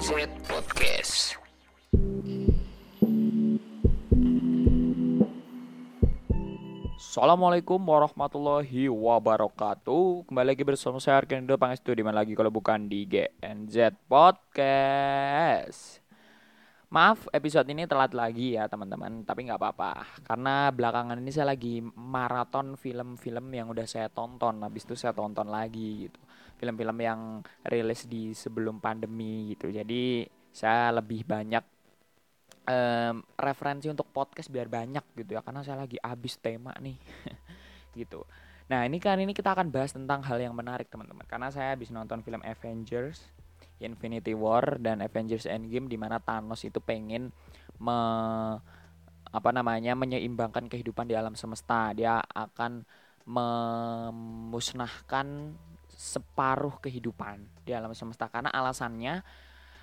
GNZ Podcast. Assalamualaikum warahmatullahi wabarakatuh. Kembali lagi bersama saya Arkendo Pangestu Di mana lagi kalau bukan di GNZ Podcast. Maaf episode ini telat lagi ya teman-teman Tapi nggak apa-apa. Karena belakangan ini saya lagi maraton film-film yang udah saya tonton Habis itu saya tonton lagi gitu Film-film yang rilis di sebelum pandemi gitu Jadi saya lebih banyak em, referensi untuk podcast biar banyak gitu ya karena saya lagi habis tema nih gitu. Nah ini kan ini kita akan bahas tentang hal yang menarik teman-teman karena saya habis nonton film Avengers Infinity War dan Avengers Endgame di mana Thanos itu pengen me, apa namanya menyeimbangkan kehidupan di alam semesta. Dia akan memusnahkan separuh kehidupan di alam semesta karena alasannya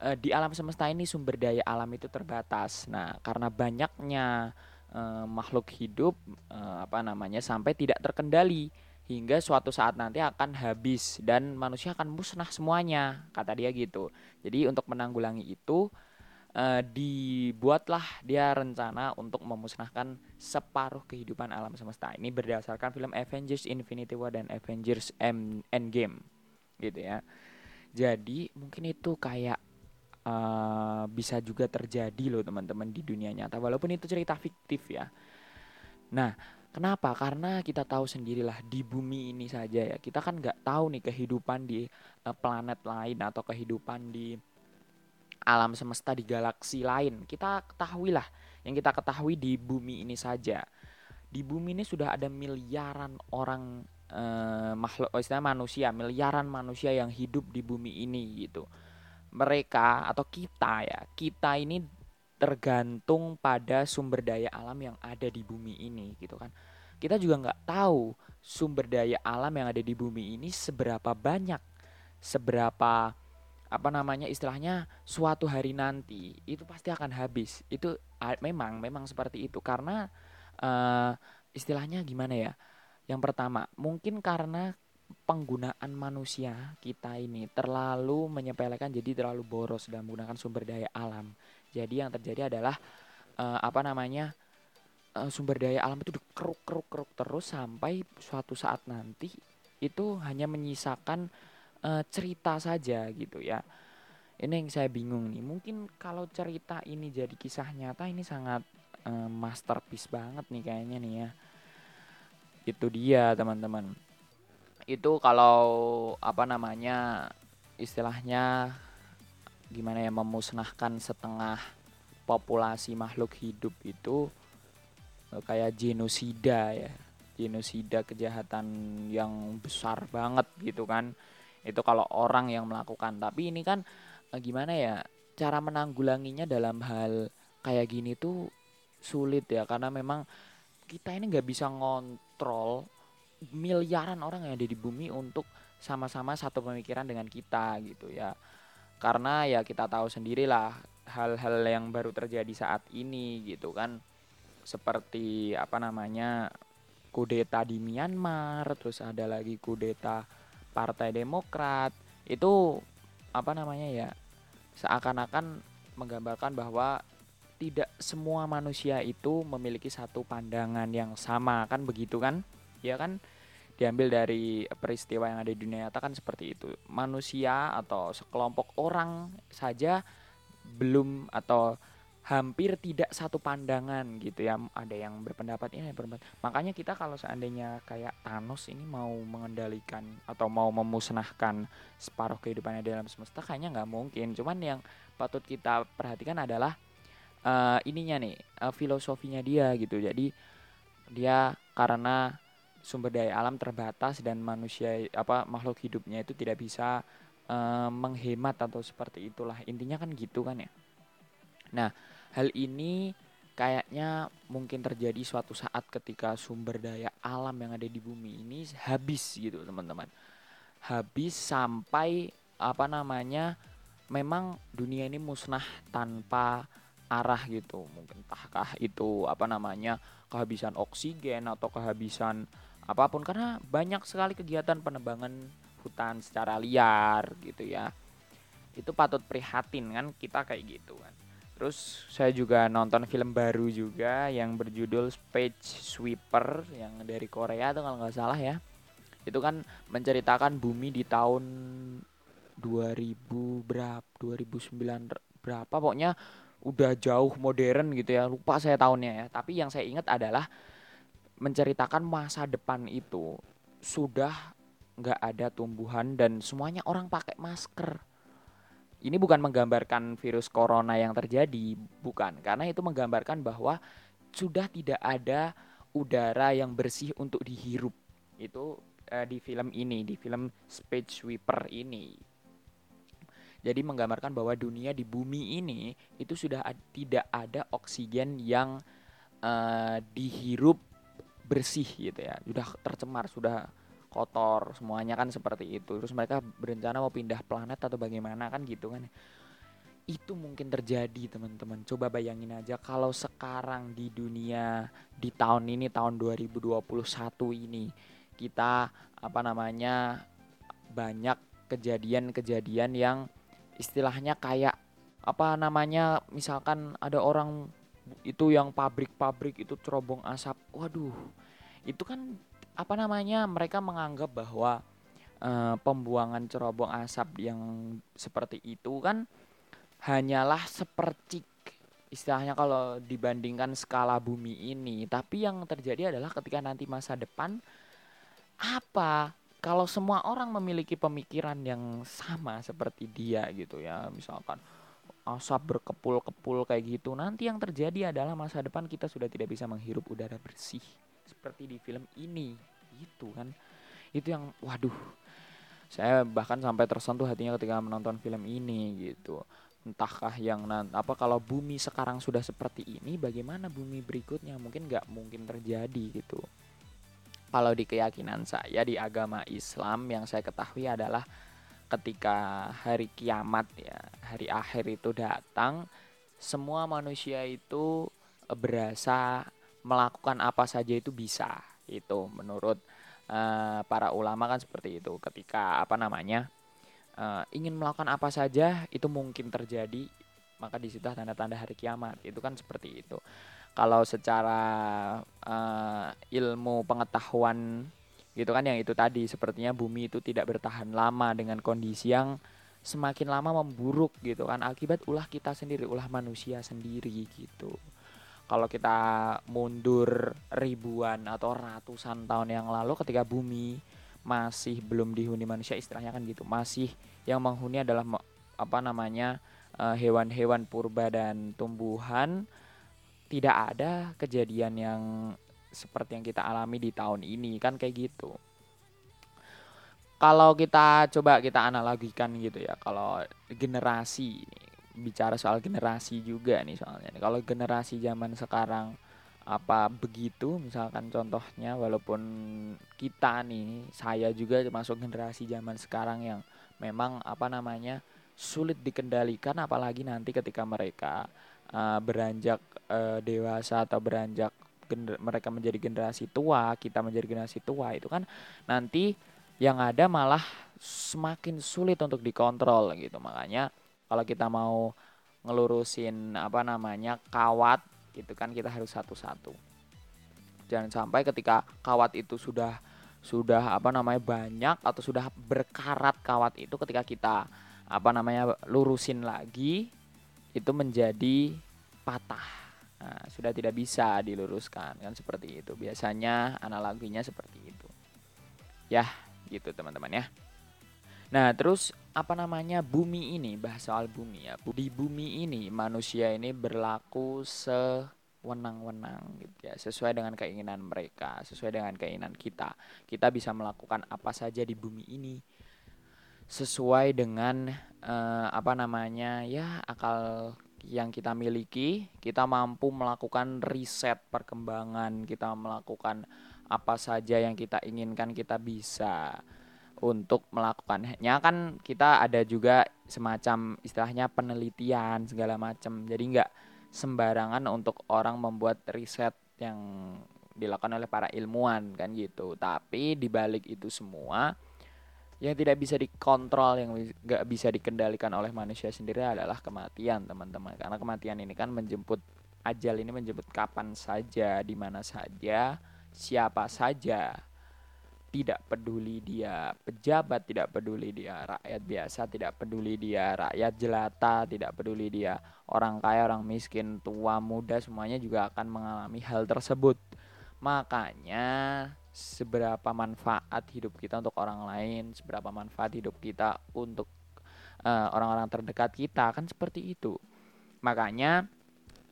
eh, di alam semesta ini sumber daya alam itu terbatas. Nah, karena banyaknya eh, makhluk hidup eh, apa namanya sampai tidak terkendali hingga suatu saat nanti akan habis dan manusia akan musnah semuanya, kata dia gitu. Jadi untuk menanggulangi itu eh, dibuatlah dia rencana untuk memusnahkan separuh kehidupan alam semesta. Ini berdasarkan film Avengers Infinity War dan Avengers Em- Endgame gitu ya. Jadi mungkin itu kayak eh, bisa juga terjadi loh teman-teman di dunia nyata walaupun itu cerita fiktif ya. Nah, kenapa? Karena kita tahu sendirilah di bumi ini saja ya. Kita kan nggak tahu nih kehidupan di eh, planet lain atau kehidupan di alam semesta di galaksi lain. Kita ketahuilah yang kita ketahui di bumi ini saja. Di bumi ini sudah ada miliaran orang eh, makhluk, oh, istilahnya manusia, miliaran manusia yang hidup di bumi ini gitu mereka atau kita ya kita ini tergantung pada sumber daya alam yang ada di bumi ini gitu kan kita juga nggak tahu sumber daya alam yang ada di bumi ini seberapa banyak seberapa apa namanya istilahnya suatu hari nanti itu pasti akan habis. Itu memang memang seperti itu. Karena eh, istilahnya gimana ya? Yang pertama mungkin karena penggunaan manusia kita ini terlalu menyepelekan jadi terlalu boros dalam menggunakan sumber daya alam. Jadi yang terjadi adalah eh, apa namanya eh, sumber daya alam itu dikeruk keruk keruk terus sampai suatu saat nanti itu hanya menyisakan eh, cerita saja gitu ya. Ini yang saya bingung nih. Mungkin kalau cerita ini jadi kisah nyata ini sangat eh, masterpiece banget nih kayaknya nih ya. Itu dia teman-teman itu kalau apa namanya istilahnya gimana ya memusnahkan setengah populasi makhluk hidup itu eh, kayak genosida ya genosida kejahatan yang besar banget gitu kan itu kalau orang yang melakukan tapi ini kan eh, gimana ya cara menanggulanginya dalam hal kayak gini tuh sulit ya karena memang kita ini nggak bisa ngontrol miliaran orang yang ada di bumi untuk sama-sama satu pemikiran dengan kita gitu ya. Karena ya kita tahu sendirilah hal-hal yang baru terjadi saat ini gitu kan. Seperti apa namanya kudeta di Myanmar, terus ada lagi kudeta Partai Demokrat. Itu apa namanya ya? Seakan-akan menggambarkan bahwa tidak semua manusia itu memiliki satu pandangan yang sama kan begitu kan? ya kan diambil dari peristiwa yang ada di dunia nyata kan seperti itu manusia atau sekelompok orang saja belum atau hampir tidak satu pandangan gitu ya. Ada yang berpendapat ini berpendapat. Makanya kita kalau seandainya kayak Thanos ini mau mengendalikan atau mau memusnahkan separuh kehidupannya dalam semesta kayaknya nggak mungkin. Cuman yang patut kita perhatikan adalah eh, ininya nih eh, filosofinya dia gitu. Jadi dia karena sumber daya alam terbatas dan manusia apa makhluk hidupnya itu tidak bisa eh, menghemat atau seperti itulah. Intinya kan gitu kan ya. Nah hal ini kayaknya mungkin terjadi suatu saat ketika sumber daya alam yang ada di bumi ini habis gitu teman-teman. Habis sampai apa namanya memang dunia ini musnah tanpa arah gitu. Mungkin entahkah itu apa namanya kehabisan oksigen atau kehabisan apa pun. Karena banyak sekali kegiatan penebangan hutan secara liar gitu ya. Itu patut prihatin kan kita kayak gitu kan terus saya juga nonton film baru juga yang berjudul Space Sweeper yang dari Korea tuh kalau nggak salah ya. Itu kan menceritakan bumi di tahun 2000 berapa 2009 berapa? Pokoknya udah jauh modern gitu ya. Lupa saya tahunnya ya. Tapi yang saya ingat adalah menceritakan masa depan itu sudah nggak ada tumbuhan dan semuanya orang pakai masker ini bukan menggambarkan virus corona yang terjadi, bukan, karena itu menggambarkan bahwa sudah tidak ada udara yang bersih untuk dihirup. Itu uh, di film ini, di film Space Sweeper ini. Jadi menggambarkan bahwa dunia di bumi ini itu sudah ad tidak ada oksigen yang uh, dihirup bersih gitu ya. Sudah tercemar, sudah kotor semuanya kan seperti itu. Terus mereka berencana mau pindah planet atau bagaimana kan gitu kan. Itu mungkin terjadi teman-teman. Coba bayangin aja kalau sekarang di dunia di tahun ini tahun 2021 ini kita apa namanya banyak kejadian-kejadian yang istilahnya kayak apa namanya misalkan ada orang itu yang pabrik-pabrik itu cerobong asap. Waduh itu kan apa namanya mereka menganggap bahwa uh, pembuangan cerobong asap yang seperti itu kan hanyalah sepercik istilahnya kalau dibandingkan skala bumi ini. Tapi yang terjadi adalah ketika nanti masa depan apa? Kalau semua orang memiliki pemikiran yang sama seperti dia gitu ya misalkan asap berkepul-kepul kayak gitu nanti yang terjadi adalah masa depan kita sudah tidak bisa menghirup udara bersih seperti di film ini. Gitu kan. Itu yang waduh. Saya bahkan sampai tersentuh hatinya ketika menonton film ini gitu. Entahkah yang apa kalau bumi sekarang sudah seperti ini bagaimana bumi berikutnya? Mungkin nggak mungkin terjadi gitu. Kalau di keyakinan saya di agama Islam yang saya ketahui adalah ketika hari kiamat ya hari akhir itu datang semua manusia itu berasa melakukan apa saja itu bisa itu menurut uh, para ulama kan seperti itu. Ketika apa namanya uh, ingin melakukan apa saja itu mungkin terjadi maka di situlah tanda-tanda hari kiamat. Itu kan seperti itu. Kalau secara uh, ilmu pengetahuan gitu kan yang itu tadi sepertinya bumi itu tidak bertahan lama dengan kondisi yang semakin lama memburuk gitu kan. Akibat ulah kita sendiri ulah manusia sendiri gitu kalau kita mundur ribuan atau ratusan tahun yang lalu ketika bumi masih belum dihuni manusia istilahnya kan gitu masih yang menghuni adalah apa namanya eh, hewan-hewan purba dan tumbuhan tidak ada kejadian yang seperti yang kita alami di tahun ini kan kayak gitu. Kalau kita coba kita analogikan gitu ya kalau generasi bicara soal generasi juga nih soalnya. Kalau generasi zaman sekarang apa begitu misalkan contohnya walaupun kita nih saya juga masuk generasi zaman sekarang yang memang apa namanya sulit dikendalikan apalagi nanti ketika mereka uh, beranjak uh, dewasa atau beranjak mereka menjadi generasi tua kita menjadi generasi tua itu kan nanti yang ada malah semakin sulit untuk dikontrol gitu makanya kalau kita mau ngelurusin apa namanya kawat gitu kan kita harus satu-satu. Jangan sampai ketika kawat itu sudah sudah apa namanya banyak atau sudah berkarat kawat itu ketika kita apa namanya lurusin lagi itu menjadi patah. Nah, sudah tidak bisa diluruskan kan seperti itu. Biasanya analoginya seperti itu. Ya gitu teman-teman ya. Nah, terus apa namanya bumi ini, bahas soal bumi ya. Di bumi ini manusia ini berlaku sewenang-wenang gitu ya, sesuai dengan keinginan mereka, sesuai dengan keinginan kita. Kita bisa melakukan apa saja di bumi ini. Sesuai dengan uh, apa namanya ya akal yang kita miliki, kita mampu melakukan riset perkembangan, kita melakukan apa saja yang kita inginkan kita bisa untuk melakukannya. Kan kita ada juga semacam istilahnya penelitian segala macam jadi nggak sembarangan untuk orang membuat riset yang dilakukan oleh para ilmuwan kan gitu. Tapi dibalik itu semua yang tidak bisa dikontrol yang nggak bisa dikendalikan oleh manusia sendiri adalah kematian teman-teman. Karena kematian ini kan menjemput ajal ini menjemput kapan saja di mana saja siapa saja tidak peduli dia pejabat tidak peduli dia rakyat biasa tidak peduli dia rakyat jelata tidak peduli dia orang kaya orang miskin tua muda semuanya juga akan mengalami hal tersebut makanya seberapa manfaat hidup kita untuk orang lain, seberapa manfaat hidup kita untuk eh, orang-orang uh, terdekat kita kan seperti itu. Makanya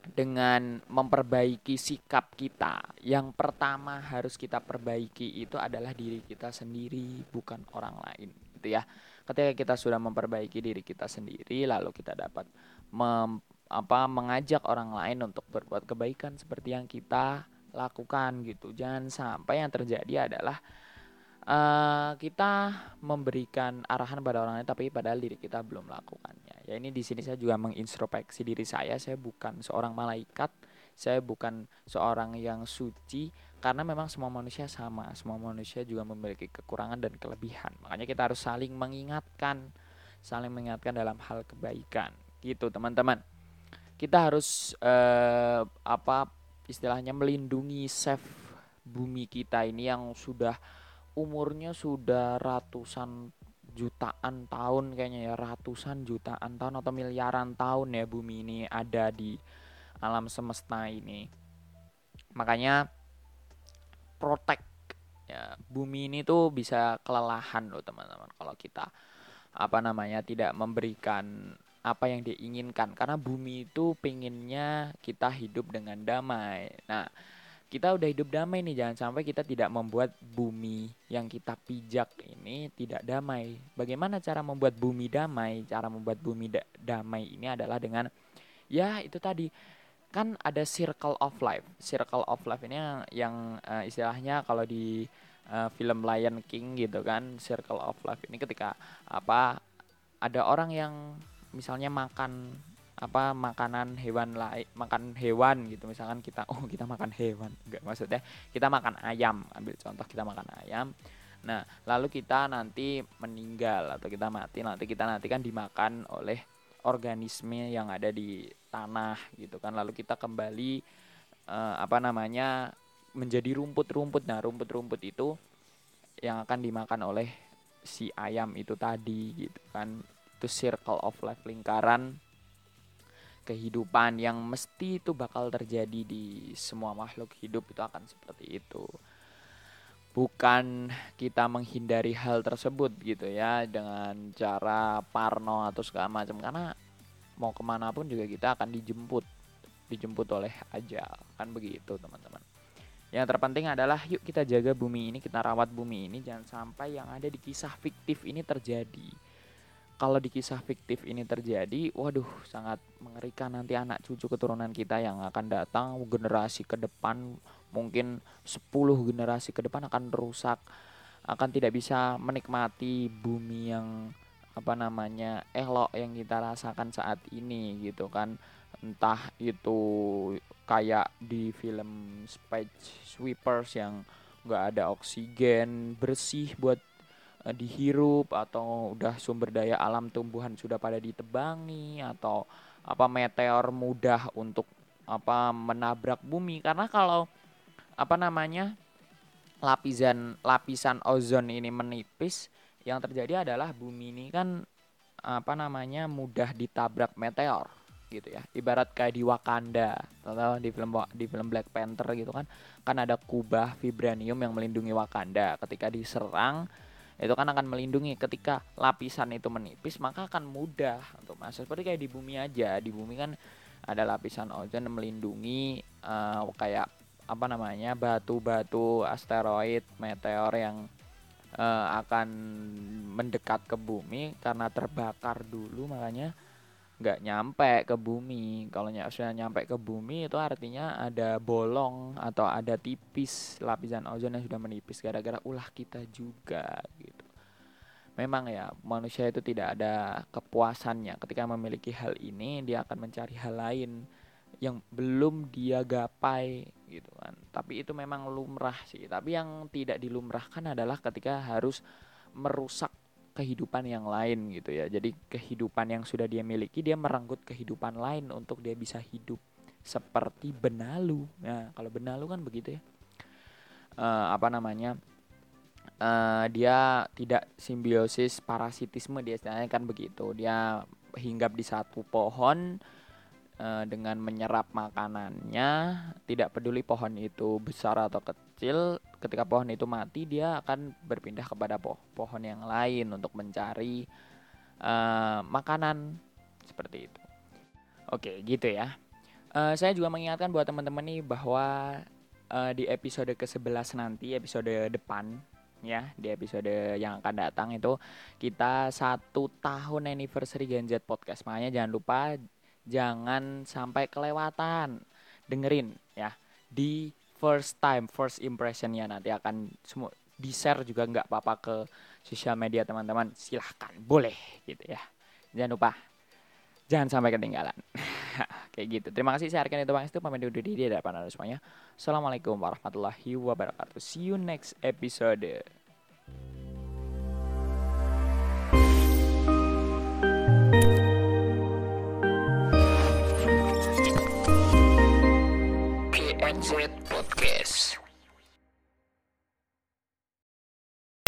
dengan memperbaiki sikap kita, yang pertama harus kita perbaiki itu adalah diri kita sendiri, bukan orang lain, gitu ya. Ketika kita sudah memperbaiki diri kita sendiri, lalu kita dapat mem, apa mengajak orang lain untuk berbuat kebaikan seperti yang kita lakukan gitu jangan sampai yang terjadi adalah uh, kita memberikan arahan pada orang lain tapi padahal diri kita belum melakukannya ya ini di sini saya juga mengintrospeksi diri saya. Saya bukan seorang malaikat. Saya bukan seorang yang suci. Karena memang semua manusia sama. Semua manusia juga memiliki kekurangan dan kelebihan. Makanya kita harus saling mengingatkan. Saling mengingatkan dalam hal kebaikan. Gitu teman-teman. Kita harus uh, apa istilahnya melindungi save bumi kita ini yang sudah umurnya sudah ratusan jutaan tahun kayaknya ya ratusan jutaan tahun atau miliaran tahun ya bumi ini ada di alam semesta ini makanya protect ya bumi ini tuh bisa kelelahan loh teman-teman kalau kita apa namanya tidak memberikan apa yang diinginkan karena bumi itu pengennya kita hidup dengan damai. Nah, kita udah hidup damai nih, jangan sampai kita tidak membuat bumi yang kita pijak ini tidak damai. Bagaimana cara membuat bumi damai? Cara membuat bumi da damai ini adalah dengan ya itu tadi kan ada circle of life. Circle of life ini yang, yang uh, istilahnya kalau di uh, film Lion King gitu kan, circle of life ini ketika apa ada orang yang misalnya makan apa makanan hewan lain makan hewan gitu. Misalkan kita oh kita makan hewan. Enggak maksudnya kita makan ayam. Ambil contoh kita makan ayam. Nah lalu kita nanti meninggal atau kita mati. Nanti kita nanti kan dimakan oleh organisme yang ada di tanah gitu kan. Lalu kita kembali uh, apa namanya menjadi rumput-rumput. Nah rumput-rumput itu yang akan dimakan oleh si ayam itu tadi gitu kan. Itu circle of life lingkaran kehidupan yang mesti itu bakal terjadi di semua makhluk hidup itu akan seperti itu. Bukan kita menghindari hal tersebut gitu ya dengan cara parno atau segala macam. Karena mau ke mana pun juga kita akan dijemput dijemput oleh aja kan begitu teman-teman. Yang terpenting adalah yuk kita jaga bumi ini kita rawat bumi ini. Jangan sampai yang ada di kisah fiktif ini terjadi kalau di kisah fiktif ini terjadi, waduh sangat mengerikan nanti anak cucu keturunan kita yang akan datang generasi ke depan mungkin 10 generasi ke depan akan rusak, akan tidak bisa menikmati bumi yang apa namanya elok yang kita rasakan saat ini gitu kan. Entah itu kayak di film Space Sweepers yang nggak ada oksigen bersih buat uh, dihirup atau udah sumber daya alam tumbuhan sudah pada ditebangi atau apa meteor mudah untuk apa menabrak bumi. Karena kalau apa namanya lapisan lapisan ozon ini menipis yang terjadi adalah bumi ini kan apa namanya mudah ditabrak meteor gitu ya. Ibarat kayak di Wakanda atau di film di film Black Panther gitu kan. Kan ada kubah vibranium yang melindungi Wakanda. Ketika diserang itu kan akan melindungi ketika lapisan itu menipis maka akan mudah untuk masuk. Seperti kayak di bumi aja. Di bumi kan ada lapisan ozon melindungi uh, kayak apa namanya batu-batu asteroid meteor yang uh, akan mendekat ke bumi karena terbakar dulu. Makanya nggak nyampe ke bumi. Kalau sudah nyampe ke bumi itu artinya ada bolong atau ada tipis lapisan ozon yang sudah menipis gara-gara ulah kita juga gitu. Memang ya manusia itu tidak ada kepuasannya ketika memiliki hal ini dia akan mencari hal lain yang belum dia gapai gitu kan. Tapi itu memang lumrah sih. Tapi yang tidak dilumrahkan adalah ketika harus merusak kehidupan yang lain gitu ya. Jadi kehidupan yang sudah dia miliki dia merenggut kehidupan lain untuk dia bisa hidup seperti benalu. Nah, kalau benalu kan begitu ya. Uh, apa namanya? Uh, dia tidak simbiosis parasitisme dia istilahnya kan begitu. Dia hinggap di satu pohon uh, dengan menyerap makanannya, tidak peduli pohon itu besar atau kecil, ketika pohon itu mati dia akan berpindah kepada po pohon yang lain untuk mencari uh, makanan seperti itu. Oke, gitu ya. Uh, saya juga mengingatkan buat teman-teman nih bahwa uh, di episode ke-11 nanti, episode depan ya di episode yang akan datang itu kita satu tahun anniversary Genjet Podcast makanya jangan lupa jangan sampai kelewatan dengerin ya di first time first impressionnya. Nanti akan semua di share juga nggak apa-apa ke sosial media teman-teman. Silahkan boleh gitu ya. Jangan lupa. Jangan sampai ketinggalan. Kayak gitu. Terima kasih saya Arkan itu bang itu pamit undur diri dari depan semuanya. Assalamualaikum warahmatullahi wabarakatuh. See you next episode Podcast